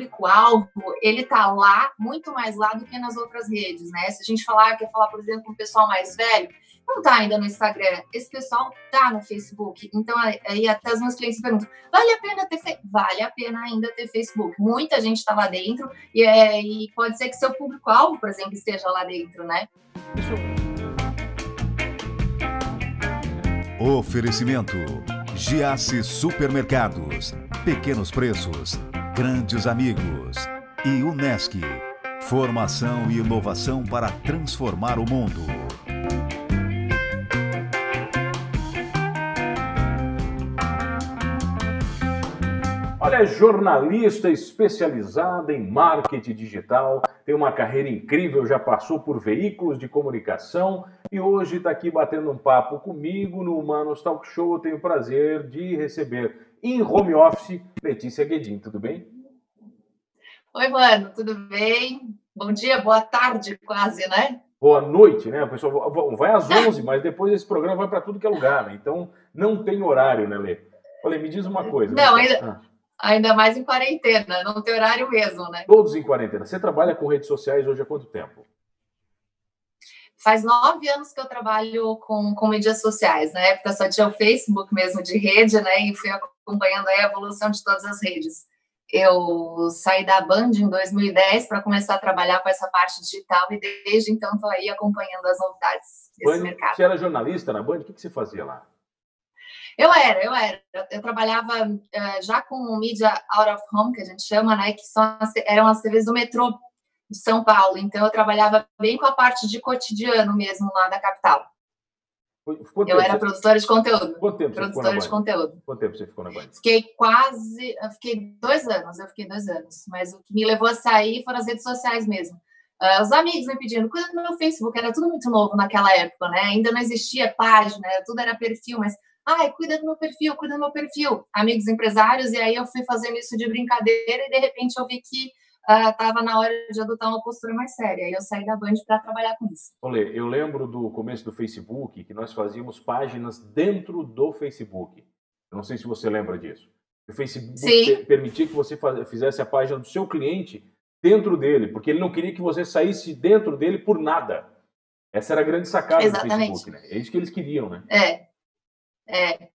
público-alvo, ele tá lá, muito mais lá do que nas outras redes, né? Se a gente falar, quer falar, por exemplo, com o pessoal mais velho, não tá ainda no Instagram, esse pessoal tá no Facebook. Então, aí até os meus clientes perguntam, vale a pena ter. Vale a pena ainda ter Facebook. Muita gente tá lá dentro e, é, e pode ser que seu público-alvo, por exemplo, esteja lá dentro, né? Oferecimento Giasse Supermercados, Pequenos Preços, Grandes Amigos e Unesc. Formação e inovação para transformar o mundo. Olha, é jornalista especializada em marketing digital, tem uma carreira incrível, já passou por veículos de comunicação e hoje está aqui batendo um papo comigo no Humanos Talk Show. Tenho o prazer de receber em home office Letícia Guedin. Tudo bem? Oi, mano, tudo bem? Bom dia, boa tarde, quase, né? Boa noite, né? O pessoal vai às 11, mas depois esse programa vai para tudo que é lugar, né? Então não tem horário, né, Lê? Falei, me diz uma coisa. Não, ainda. Ah. Ainda mais em quarentena, não tem horário mesmo, né? Todos em quarentena. Você trabalha com redes sociais hoje há quanto tempo? Faz nove anos que eu trabalho com, com mídias sociais. Na época só tinha o Facebook mesmo de rede, né? E fui acompanhando a evolução de todas as redes. Eu saí da Band em 2010 para começar a trabalhar com essa parte digital e desde então estou aí acompanhando as novidades desse Band, mercado. Você era jornalista na Band? O que, que você fazia lá? Eu era, eu era. Eu trabalhava uh, já com mídia out of home, que a gente chama, né? Que são as, eram as TVs do metrô de São Paulo. Então, eu trabalhava bem com a parte de cotidiano mesmo lá da capital. Quanto eu era você... produtora de conteúdo. Quanto tempo produtora de conteúdo. Quanto tempo você ficou na Band? Fiquei quase, eu fiquei dois anos, eu fiquei dois anos. Mas o que me levou a sair foram as redes sociais mesmo. Uh, os amigos me pedindo, cuida do meu Facebook, era tudo muito novo naquela época, né? Ainda não existia página, tudo era perfil, mas Ai, cuida do meu perfil, cuida do meu perfil. Amigos empresários, e aí eu fui fazendo isso de brincadeira e de repente eu vi que estava uh, na hora de adotar uma postura mais séria. Aí eu saí da Band para trabalhar com isso. Olê, eu lembro do começo do Facebook que nós fazíamos páginas dentro do Facebook. Eu não sei se você lembra disso. O Facebook permitia que você fizesse a página do seu cliente dentro dele, porque ele não queria que você saísse dentro dele por nada. Essa era a grande sacada Exatamente. do Facebook, né? É isso que eles queriam, né? É, é.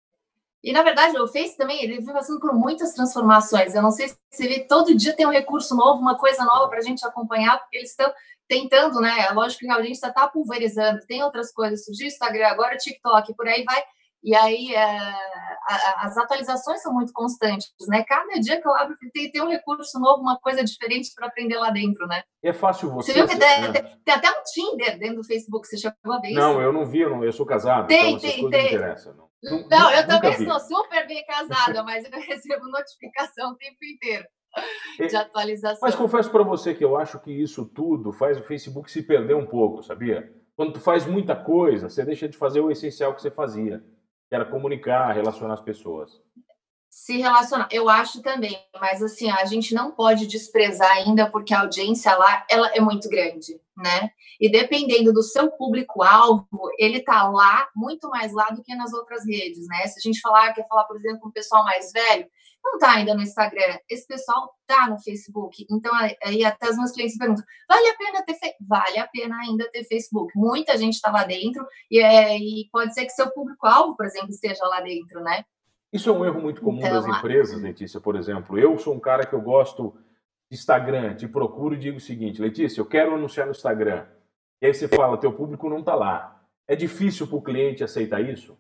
E, na verdade, o Face também, ele vem passando por muitas transformações. Eu não sei se você vê, todo dia tem um recurso novo, uma coisa nova para a gente acompanhar, porque eles estão tentando, né? Lógico que a audiência está pulverizando, tem outras coisas, surgiu o Instagram, agora o TikTok, por aí vai. E aí é, a, as atualizações são muito constantes, né? Cada dia que eu abro tem, tem um recurso novo, uma coisa diferente para aprender lá dentro, né? É fácil você. Você viu que tem, tem, tem, até um Tinder dentro do Facebook, você chegou a ver isso? Não, eu não vi, eu, não, eu sou casado. Tem, então tem, tem. Não, não, não eu também vi. sou super bem casada, mas eu recebo notificação o tempo inteiro de atualização. Mas confesso para você que eu acho que isso tudo faz o Facebook se perder um pouco, sabia? Quando tu faz muita coisa, você deixa de fazer o essencial que você fazia que era comunicar, relacionar as pessoas. Se relacionar, eu acho também, mas assim, a gente não pode desprezar ainda porque a audiência lá, ela é muito grande, né? E dependendo do seu público-alvo, ele tá lá, muito mais lá do que nas outras redes, né? Se a gente falar, quer falar, por exemplo, com o pessoal mais velho, não está ainda no Instagram, esse pessoal está no Facebook. Então, aí até os meus clientes perguntam: vale a pena ter vale a pena ainda ter Facebook? Muita gente está lá dentro e, é, e pode ser que seu público-alvo, por exemplo, esteja lá dentro, né? Isso é um erro muito comum então, das empresas, Letícia, por exemplo. Eu sou um cara que eu gosto de Instagram, te procuro e digo o seguinte, Letícia, eu quero anunciar no Instagram. E aí você fala, teu público não está lá. É difícil para o cliente aceitar isso?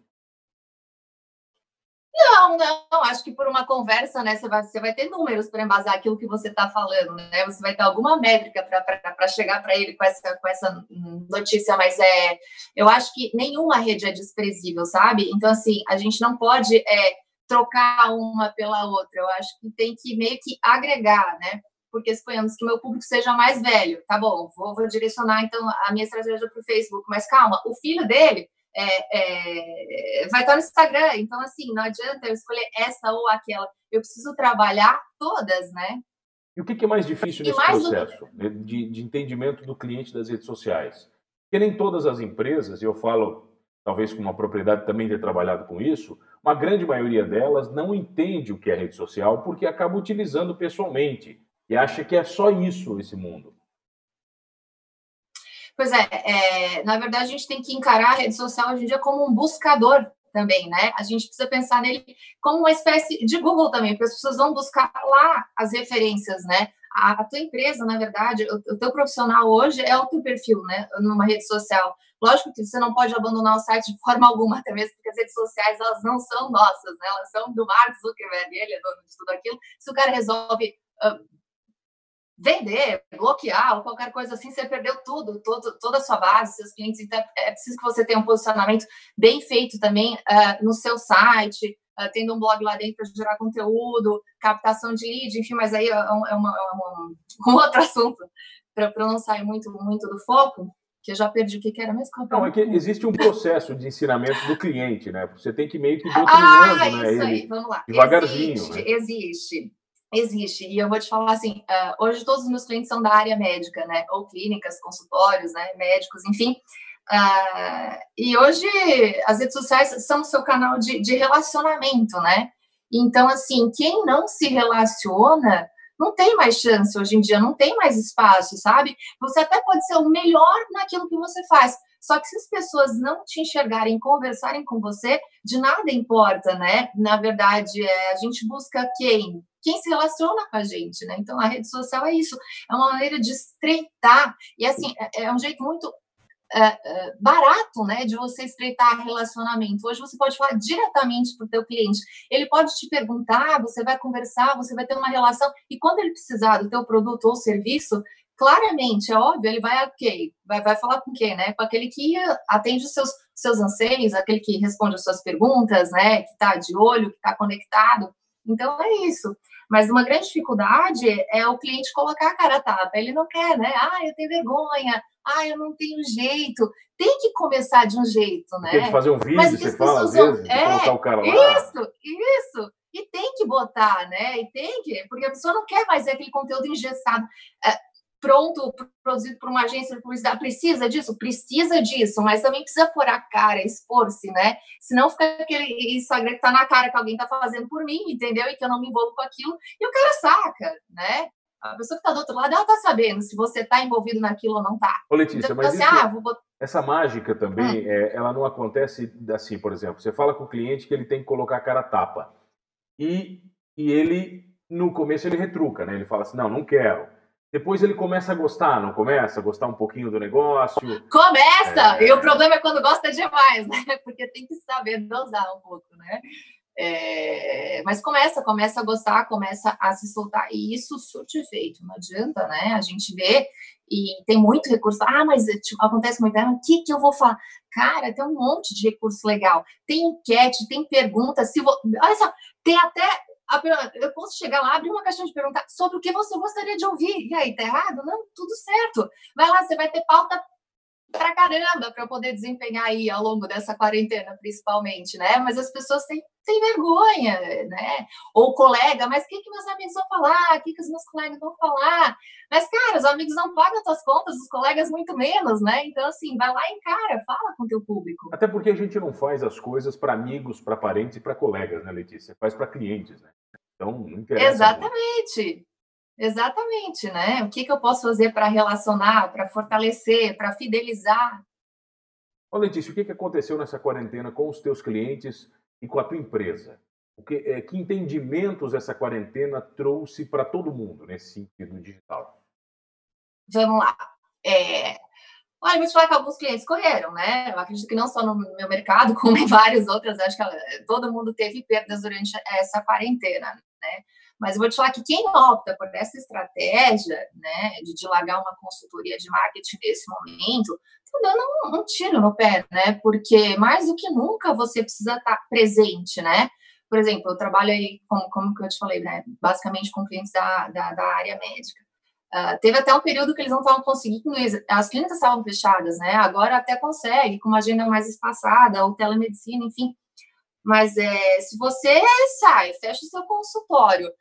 Não, não, acho que por uma conversa, né, você vai, você vai ter números para embasar aquilo que você está falando, né? Você vai ter alguma métrica para chegar para ele com essa, com essa notícia, mas é, eu acho que nenhuma rede é desprezível, sabe? Então, assim, a gente não pode é, trocar uma pela outra, eu acho que tem que meio que agregar, né? Porque suponhamos que meu público seja mais velho, tá bom, vou, vou direcionar então a minha estratégia para o Facebook, mas calma, o filho dele é, é, vai estar no Instagram. Então, assim, não adianta eu escolher essa ou aquela. Eu preciso trabalhar todas, né? E o que é mais difícil nesse mais processo do... de, de entendimento do cliente das redes sociais? Porque nem todas as empresas, e eu falo talvez com uma propriedade também ter trabalhado com isso, uma grande maioria delas não entende o que é rede social porque acaba utilizando pessoalmente. e acha que é só isso esse mundo. Pois é, é, na verdade a gente tem que encarar a rede social hoje em dia como um buscador também, né? A gente precisa pensar nele como uma espécie de Google também, porque as pessoas vão buscar lá as referências, né? A, tua empresa, na verdade, o, o, teu profissional hoje é o teu perfil, né? Numa rede social. Lógico que você não pode abandonar o site de forma alguma, até mesmo porque as redes sociais elas não são nossas, né? Elas são do Mark Zuckerberg, ele é dono de tudo aquilo. Se o cara resolve uh, vender, bloquear ou qualquer coisa assim, você perdeu tudo, todo, toda a sua base, seus clientes. Então, é preciso que você tenha um posicionamento bem feito também uh, no seu site, uh, tendo um blog lá dentro para gerar conteúdo, captação de lead, enfim, mas aí é, um, é, uma, é um, outro assunto para não sair muito, muito do foco. Que eu já perdi o que, que era mesmo. Não, é que existe um processo de ensinamento do cliente, né? Você tem que meio que doutrinando, ah, né? Isso aí, vamos lá. Devagarzinho. Existe, né? existe. Existe, e eu vou te falar assim, uh, hoje todos os meus clientes são da área médica, né, ou clínicas, consultórios, né, médicos, enfim, uh, e hoje as redes sociais são o seu canal de, de relacionamento, né, então, assim, quem não se relaciona, não tem mais chance hoje em dia, não tem mais espaço, sabe? Você até pode ser o melhor naquilo que você faz, só que se as pessoas não te enxergarem, conversarem com você, de nada importa, né? Na verdade, é, a gente busca quem? Quem se relaciona com a gente, né? Então, a rede social é isso, é uma maneira de estreitar, e assim, é, é um jeito muito é, barato, né, de você estreitar relacionamento. Hoje você pode falar diretamente para o teu cliente. Ele pode te perguntar, você vai conversar, você vai ter uma relação. E quando ele precisar do teu produto ou serviço, claramente, é óbvio, ele vai ok, vai, vai falar com quem, né? Com aquele que atende os seus, seus anseios, aquele que responde as suas perguntas, né? Que está de olho, que está conectado. Então é isso. Mas uma grande dificuldade é o cliente colocar a cara a tapa. Ele não quer, né? Ah, eu tenho vergonha. Ah, eu não tenho jeito. Tem que começar de um jeito, né? Tem que fazer um vídeo, Mas você fala às vezes, é, colocar o cara lá. Isso, isso. E tem que botar, né? E tem que, porque a pessoa não quer mais ver aquele conteúdo engessado. É, pronto, produzido por uma agência de publicidade, precisa disso? Precisa disso, mas também precisa pôr a cara, expor-se, né? Senão fica aquele Instagram que tá na cara que alguém tá fazendo por mim, entendeu? E que eu não me envolvo com aquilo, e o cara saca, né? A pessoa que tá do outro lado, ela tá sabendo se você tá envolvido naquilo ou não tá. Ô, Letícia, então, mas assim, isso, ah, botar... essa mágica também, hum. é, ela não acontece assim, por exemplo, você fala com o cliente que ele tem que colocar a cara tapa, e, e ele, no começo, ele retruca, né? Ele fala assim, não, não quero. Depois ele começa a gostar, não começa? A gostar um pouquinho do negócio? Começa! É... E o problema é quando gosta demais, né? Porque tem que saber dosar um pouco, né? É... Mas começa, começa a gostar, começa a se soltar. E isso surte efeito, não adianta, né? A gente vê e tem muito recurso. Ah, mas tipo, acontece muito. Ah, o que, que eu vou falar? Cara, tem um monte de recurso legal. Tem enquete, tem perguntas. Se vo... Olha só, tem até eu posso chegar lá, abrir uma caixinha de perguntar sobre o que você gostaria de ouvir. E aí, tá errado? Não, tudo certo. Vai lá, você vai ter pauta pra caramba para eu poder desempenhar aí ao longo dessa quarentena, principalmente, né? Mas as pessoas têm, têm vergonha, né? Ou colega, mas o que, que meus amigos vão falar? O que, que os meus colegas vão falar? Mas, cara, os amigos não pagam as tuas contas, os colegas muito menos, né? Então, assim, vai lá e encara, fala com o teu público. Até porque a gente não faz as coisas para amigos, para parentes e para colegas, né, Letícia? Faz para clientes, né? Então, não interessa. Exatamente. Muito. Exatamente, né? O que, que eu posso fazer para relacionar, para fortalecer, para fidelizar? Ô, Letícia, o que, que aconteceu nessa quarentena com os teus clientes e com a tua empresa? O que, é, que entendimentos essa quarentena trouxe para todo mundo nesse sentido digital? Vamos lá. É... Olha, vou te falar que alguns clientes correram, né? Eu acredito que não só no meu mercado, como em várias outras, acho que todo mundo teve perdas durante essa quarentena, né? Mas eu vou te falar que quem opta por essa estratégia, né, de, largar uma consultoria de marketing nesse momento, está dando um, um, tiro no pé, né? Porque mais do que nunca você precisa estar tá presente, né? Por exemplo, eu trabalho aí, como, como que eu te falei, né? Basicamente com clientes da, da, da área médica. Uh, teve até um período que eles não estavam conseguindo, as clínicas estavam fechadas, né? Agora até consegue, com uma agenda mais espaçada, ou telemedicina, enfim. Mas é, se você sai, fecha o seu consultório,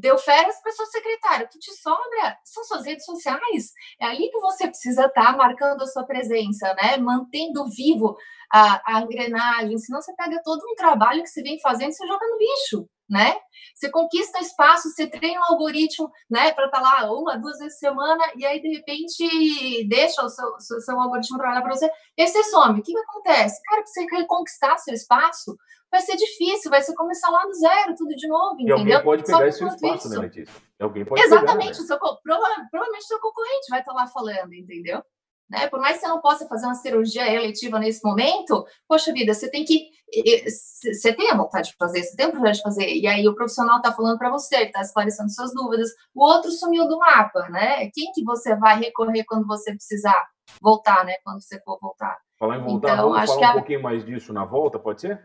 deu férias para seu secretário, o que te sobra são suas redes sociais. É ali que você precisa estar marcando a sua presença, né? Mantendo vivo a, a engrenagem, senão você pega todo um trabalho que você vem fazendo e você joga no lixo, né? Você conquista espaço, você treina um algoritmo, né, para estar tá lá uma, duas vezes por semana, e aí de repente deixa o seu, seu, seu algoritmo trabalhar para você, e aí você some. O que, que acontece? Cara, você quer conquistar seu espaço, vai ser difícil, vai ser começar lá do zero, tudo de novo, e entendeu? alguém pode pegar esse espaço, né, isso. né, Letícia? Alguém pode Exatamente, pegar, né? seu, provavelmente o seu concorrente vai estar tá lá falando, entendeu? Né? Por mais que você não possa fazer uma cirurgia eletiva nesse momento, poxa vida, você tem que. Você tem a vontade de fazer, você tem a vontade de fazer. E aí o profissional está falando para você, está esclarecendo suas dúvidas. O outro sumiu do mapa, né? Quem que você vai recorrer quando você precisar voltar, né? Quando você for voltar. Falar em voltar, então, vamos falar um a... pouquinho mais disso na volta, pode ser?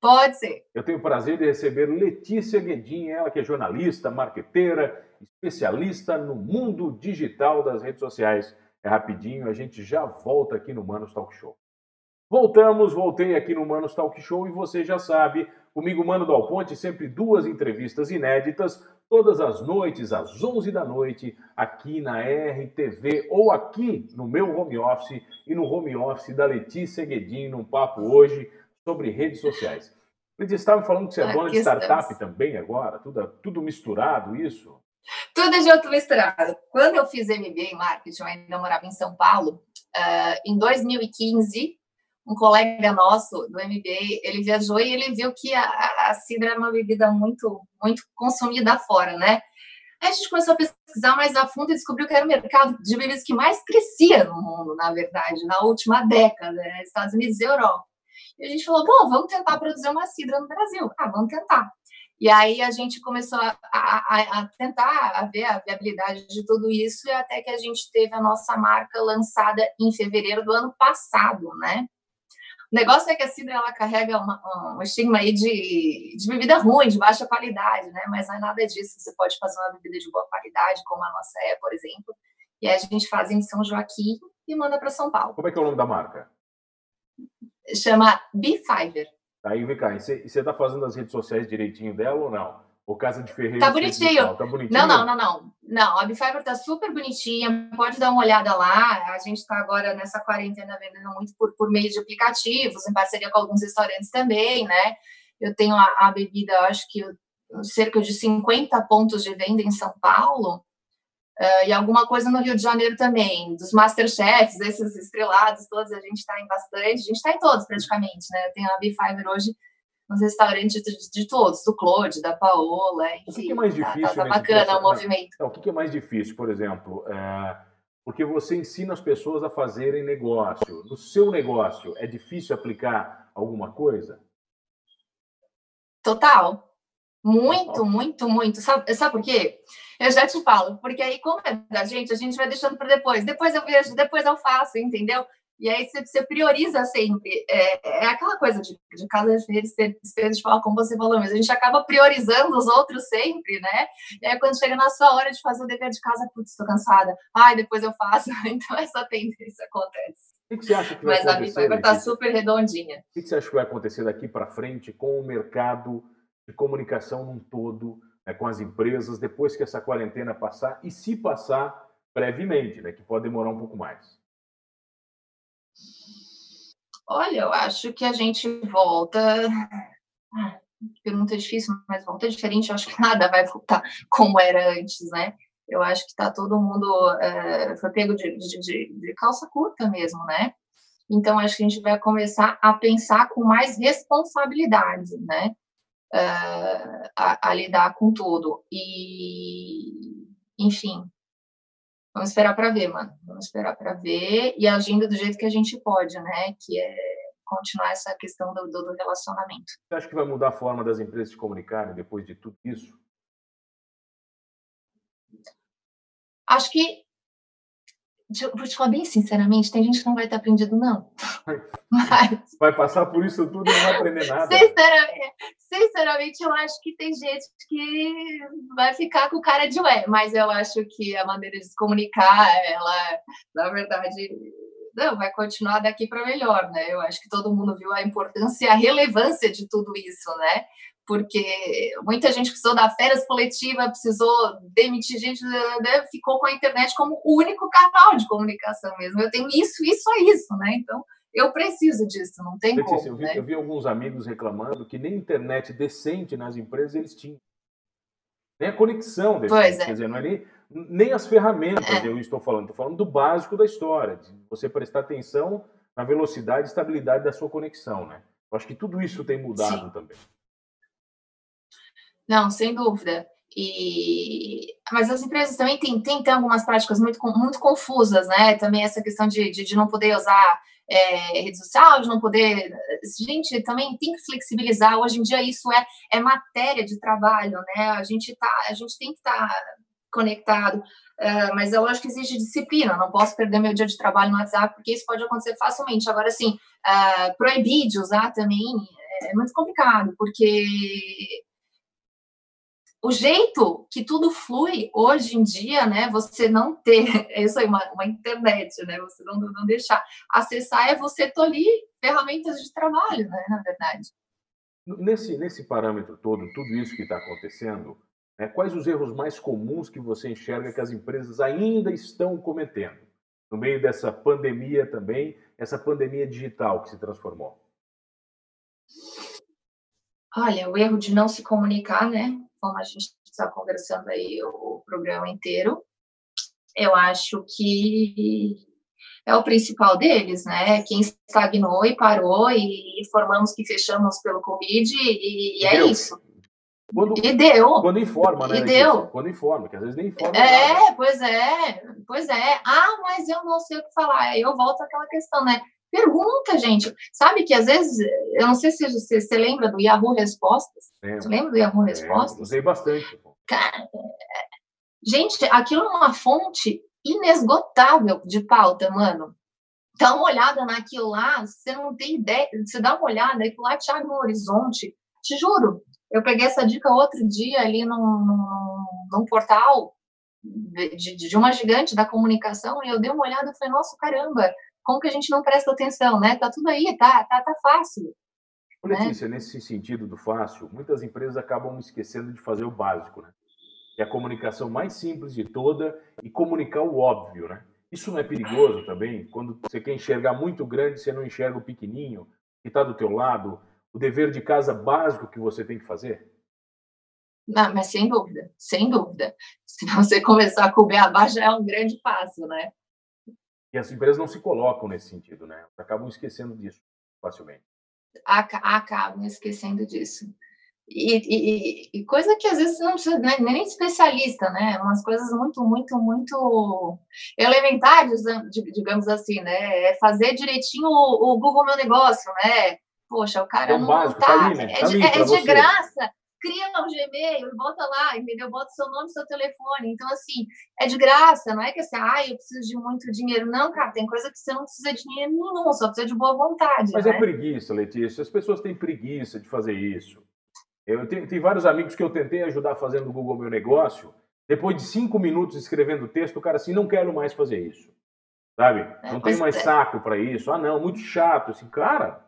Pode ser. Eu tenho o prazer de receber Letícia Guedin, ela que é jornalista, marqueteira, especialista no mundo digital das redes sociais. É rapidinho, a gente já volta aqui no Manos Talk Show. Voltamos, voltei aqui no Manos Talk Show e você já sabe, comigo, Mano Dal Ponte, sempre duas entrevistas inéditas, todas as noites, às 11 da noite, aqui na RTV ou aqui no meu home office e no home office da Letícia Guedin, num papo hoje sobre redes sociais. Letícia, estava falando que você é dona de startup estamos. também agora, tudo, tudo misturado isso? Tudo junto misturado. Quando eu fiz MBA em marketing, eu ainda morava em São Paulo, uh, em 2015, um colega nosso do MBA, ele viajou e ele viu que a, a cidra era uma bebida muito, muito consumida fora, né? Aí a gente começou a pesquisar mais a fundo e descobriu que era o mercado de bebidas que mais crescia no mundo, na verdade, na última década, né? Estados Unidos e Europa. E a gente falou, bom, vamos tentar produzir uma cidra no Brasil. Ah, vamos tentar. E aí a gente começou a, a, a, tentar a ver a viabilidade de tudo isso, e até que a gente teve a nossa marca lançada em fevereiro do ano passado, né? O negócio é que a cidra ela carrega uma, um estigma aí de, de bebida ruim, de baixa qualidade, né? Mas não é nada disso. Você pode fazer uma bebida de boa qualidade, como a nossa é, por exemplo. E a gente faz em São Joaquim e manda para São Paulo. Como é que é o nome da marca? Chama B-Fiver. Aí, vem cá, e você está fazendo as redes sociais direitinho dela ou não? O Casa de Ferreira? Tá bonitinho. Tá bonitinho? Não, não, não, não. Não, a Bifiber tá super bonitinha. Pode dar uma olhada lá. A gente está agora nessa quarentena vendendo muito por, por meio de aplicativos, em parceria com alguns restaurantes também, né? Eu tenho a, a bebida, acho que cerca de 50 pontos de venda em São Paulo. Uh, e alguma coisa no Rio de Janeiro também, dos Masterchefs, esses estrelados todos, a gente está em bastante, a gente está em todos praticamente, né? Tenho a B5 hoje nos restaurantes de, de, todos, do Claude, da Paola, enfim. O que, que é mais difícil? Tá, tá bacana processo? o movimento. Não, o que, que é mais difícil, por exemplo, é, porque você ensina as pessoas a fazerem negócio. No seu negócio, é difícil aplicar alguma coisa? Total. Muito, muito, muito. Sabe, sabe por quê? Eu já te falo, porque aí, como é da gente, a gente vai deixando para depois. Depois eu vejo, depois eu faço, entendeu? E aí você, prioriza sempre. É, é, aquela coisa de, de casa de despesa de falar, como você falou, mas a gente acaba priorizando os outros sempre, né? E aí quando chega na sua hora de fazer o dever de casa, putz, estou cansada. Ai, depois eu faço. Então essa tendência acontece. O que você acha que vai mas acontecer? Mas a vai estar super redondinha. O que você acha que vai acontecer daqui para frente com o mercado de comunicação num todo, né, com as empresas, depois que essa quarentena passar, e se passar brevemente, né, que pode demorar um pouco mais? Olha, eu acho que a gente volta. Pergunta difícil, mas volta diferente. Eu acho que nada vai voltar como era antes, né? Eu acho que está todo mundo é, foi pego de, de, de, calça curta mesmo, né? Então acho que a gente vai começar a pensar com mais responsabilidade, né? Uh, a, a, lidar com tudo. E, enfim, vamos esperar para ver, mano. Vamos esperar para ver e agindo do jeito que a gente pode, né? Que é continuar essa questão do, do, relacionamento. Você acha que vai mudar a forma das empresas se comunicarem depois de tudo isso? Acho que vou te falar bem sinceramente, tem gente que não vai ter aprendido, não. Mas... Vai passar por isso tudo e não vai aprender nada. Sinceramente, sinceramente, eu acho que tem gente que vai ficar com cara de ué, mas eu acho que a maneira de se comunicar, ela, na verdade, não, vai continuar daqui para melhor, né? Eu acho que todo mundo viu a importância e a relevância de tudo isso, né? Porque muita gente precisou dar férias coletivas, precisou demitir gente, né, ficou com a internet como o único canal de comunicação mesmo. Eu tenho isso, isso é isso, né? Então, eu preciso disso, não tem Letícia, como. Eu vi, né? eu vi alguns amigos reclamando que nem internet decente nas empresas eles tinham. Nem a conexão decente. Pois é. Quer dizer, não é nem, nem as ferramentas é. eu estou falando, estou falando do básico da história, de você prestar atenção na velocidade e estabilidade da sua conexão, né? Eu acho que tudo isso tem mudado Sim. também. Não, sem dúvida. E... Mas as empresas também têm, têm, têm algumas práticas muito, muito confusas, né? Também essa questão de, de, de não poder usar é, rede social, de não poder. Gente, também tem que flexibilizar. Hoje em dia isso é, é matéria de trabalho, né? A gente, tá, a gente tem que estar tá conectado. Uh, mas é lógico que exige disciplina, não posso perder meu dia de trabalho no WhatsApp, porque isso pode acontecer facilmente. Agora, assim, uh, proibir de usar também é muito complicado, porque o jeito que tudo flui hoje em dia, né? Você não ter, isso aí, uma, uma internet, né? Você não, não deixar acessar é você tolir ferramentas de trabalho, né? Na verdade. Nesse, nesse parâmetro todo, tudo isso que está acontecendo, né, quais os erros mais comuns que você enxerga que as empresas ainda estão cometendo? No meio dessa pandemia também, essa pandemia digital que se transformou. Olha, o erro de não se comunicar, né? Como a gente está conversando aí o programa inteiro, eu acho que é o principal deles, né? Quem estagnou e parou e informamos que fechamos pelo Covid e, e é deu. isso. Quando, e deu. Quando informa, né? E deu. Quando informa, que às vezes nem informa. É, nada. pois é, pois é. Ah, mas eu não sei o que falar. Aí eu volto àquela questão, né? Pergunta, gente. Sabe que às vezes, eu não sei se você, você lembra do Yahoo Respostas. Lembra. Você lembra do Yahoo Respostas? usei bastante. Cara, gente, aquilo é uma fonte inesgotável de pauta, mano. Dá uma olhada naquilo lá, você não tem ideia. Você dá uma olhada, aquilo lá te abre um horizonte. Te juro, eu peguei essa dica outro dia ali num, num, num portal de, de, uma gigante da comunicação e eu dei uma olhada e falei, nossa, caramba, como que a gente não presta atenção, né? Tá tudo aí, tá, tá, tá fácil. Né? Letícia, né? nesse sentido do fácil, muitas empresas acabam esquecendo de fazer o básico, né? Que é a comunicação mais simples de toda e comunicar o óbvio, né? Isso não é perigoso também? Quando você quer enxergar muito grande, você não enxerga o pequenininho que está do teu lado, o dever de casa básico que você tem que fazer? Não, mas sem dúvida, sem dúvida. Se você começar a cobrir abaixo, é um grande passo, né? E as empresas não se colocam nesse sentido, né? Acabam esquecendo disso facilmente. Acabam esquecendo disso. E, e, e, coisa que às vezes não precisa nem, nem especialista, né? Umas coisas muito, muito, muito elementares, digamos assim, né? É fazer direitinho o, o Google Meu Negócio, né? Poxa, o cara é um não básico, tá, tá ali, né? é, tá de, é de graça cria um Gmail, bota lá, entendeu? Bota seu nome, seu telefone. Então, assim, é de graça, não é que assim, ah, eu preciso de muito dinheiro. Não, cara, tem coisa que você não precisa de dinheiro nenhum, só precisa de boa vontade. Mas é né? é preguiça, Letícia. As pessoas têm preguiça de fazer isso. Eu tenho, tenho vários amigos que eu tentei ajudar fazendo o Google Meu Negócio. Depois de cinco minutos escrevendo texto, o cara assim, não quero mais fazer isso. Sabe? É, não tem mais é. saco para isso. Ah, não, muito chato. Assim, cara,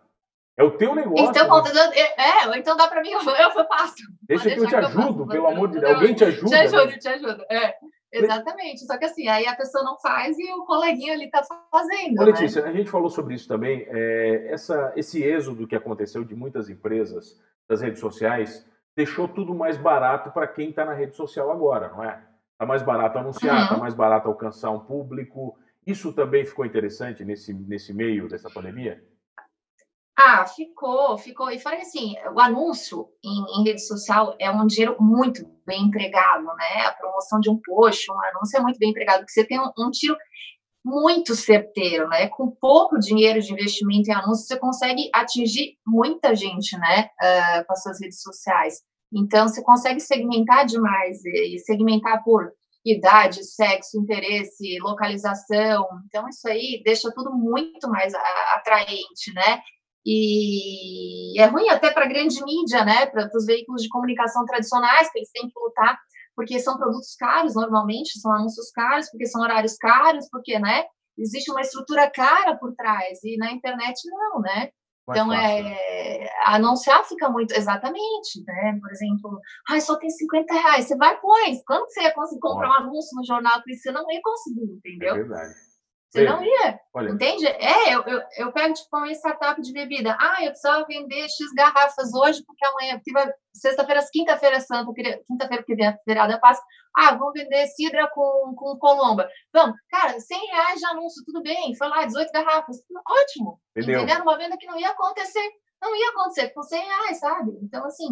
é o teu negócio. Então, né? é, é, então dá para mim, eu, eu faço. Deixa que eu te ajudo, eu pelo amor de Deus. Alguém te ajuda. Te ajudo, né? te ajudo. É, exatamente. Só que assim, aí a pessoa não faz e o coleguinha ali está fazendo. Ô, Letícia, né? a gente falou sobre isso também. É, essa, esse êxodo que aconteceu de muitas empresas das redes sociais deixou tudo mais barato para quem está na rede social agora, não é? Está mais barato anunciar, está uhum. mais barato alcançar um público. Isso também ficou interessante nesse, nesse meio dessa pandemia? Ah, ficou, ficou. E falei assim, o anúncio em, em, rede social é um dinheiro muito bem empregado, né? A promoção de um post, um anúncio é muito bem empregado, porque você tem um, um tiro muito certeiro, né? Com pouco dinheiro de investimento em anúncios, você consegue atingir muita gente, né? Uh, com as suas redes sociais. Então, você consegue segmentar demais, e segmentar por idade, sexo, interesse, localização. Então, isso aí deixa tudo muito mais atraente, né? E é ruim até para a grande mídia, né? Para os veículos de comunicação tradicionais, que eles têm que lutar, porque são produtos caros normalmente, são anúncios caros, porque são horários caros, porque, né? Existe uma estrutura cara por trás, e na internet não, né? então, é, anunciar fica muito, exatamente, né? Por exemplo, ah, só tem 50 reais, você vai, pois, quando você ia conseguir comprar um anúncio no jornal, você não ia conseguir, entendeu? É verdade. Você não ia. Olha. Entende? É, eu, eu, eu pego tipo uma startup de bebida. Ah, eu precisava vender X garrafas hoje, porque amanhã, sexta-feira, quinta-feira santa, quinta-feira que vem a feriada passa. Ah, vamos vender cidra com, com colomba. Vamos, cara, 100 reais de anúncio, tudo bem. Foi lá, 18 garrafas. Ótimo. Entendeu? Entendendo? Uma venda que não ia acontecer. Não ia acontecer com 100 reais, sabe? Então, assim,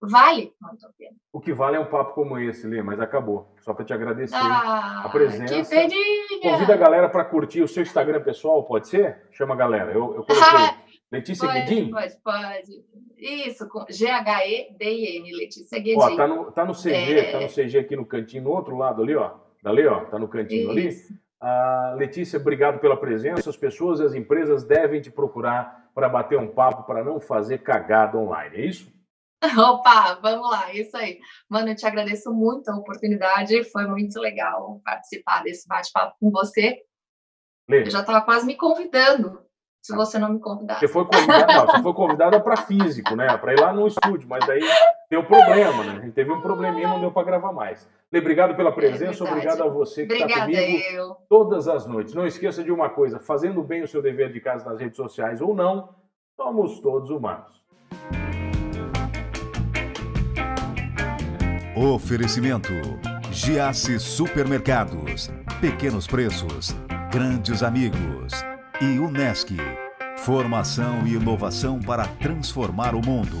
vale muito a pena. O que vale é um papo como esse, Lê, mas acabou. Só para te agradecer ah, a presença. Que pedinha. Convida a galera para curtir o seu Instagram pessoal, pode ser? Chama a galera. Eu, eu coloquei. Ah, Letícia pode, Guedin? Pode, pode. Isso, G-H-E-D-I-N, Letícia Guedin. Ó, tá no, tá no CG, é... tá no CG aqui no cantinho, no outro lado ali, ó. Dali, ó, tá no cantinho Isso. ali. Ah, Letícia, obrigado pela presença. As pessoas e as empresas devem te procurar para bater um papo, para não fazer cagada online, é isso? Opa, vamos lá, isso aí. Mano, eu te agradeço muito a oportunidade, foi muito legal participar desse bate-papo com você. Lê. Eu já estava quase me convidando, se você não me convidar. Você foi convidada, você foi convidada para físico, né? Para ir lá no estúdio, mas daí deu problema, né? A gente teve um probleminha, não deu para gravar mais. Lê, obrigado pela é presença, é obrigado a você que está comigo eu. todas as noites. Não esqueça de uma coisa, fazendo bem o seu dever de casa nas redes sociais ou não, somos todos humanos. Oferecimento: Giasse Supermercados, Pequenos Preços, Grandes Amigos e Unesc. Formação e inovação para transformar o mundo.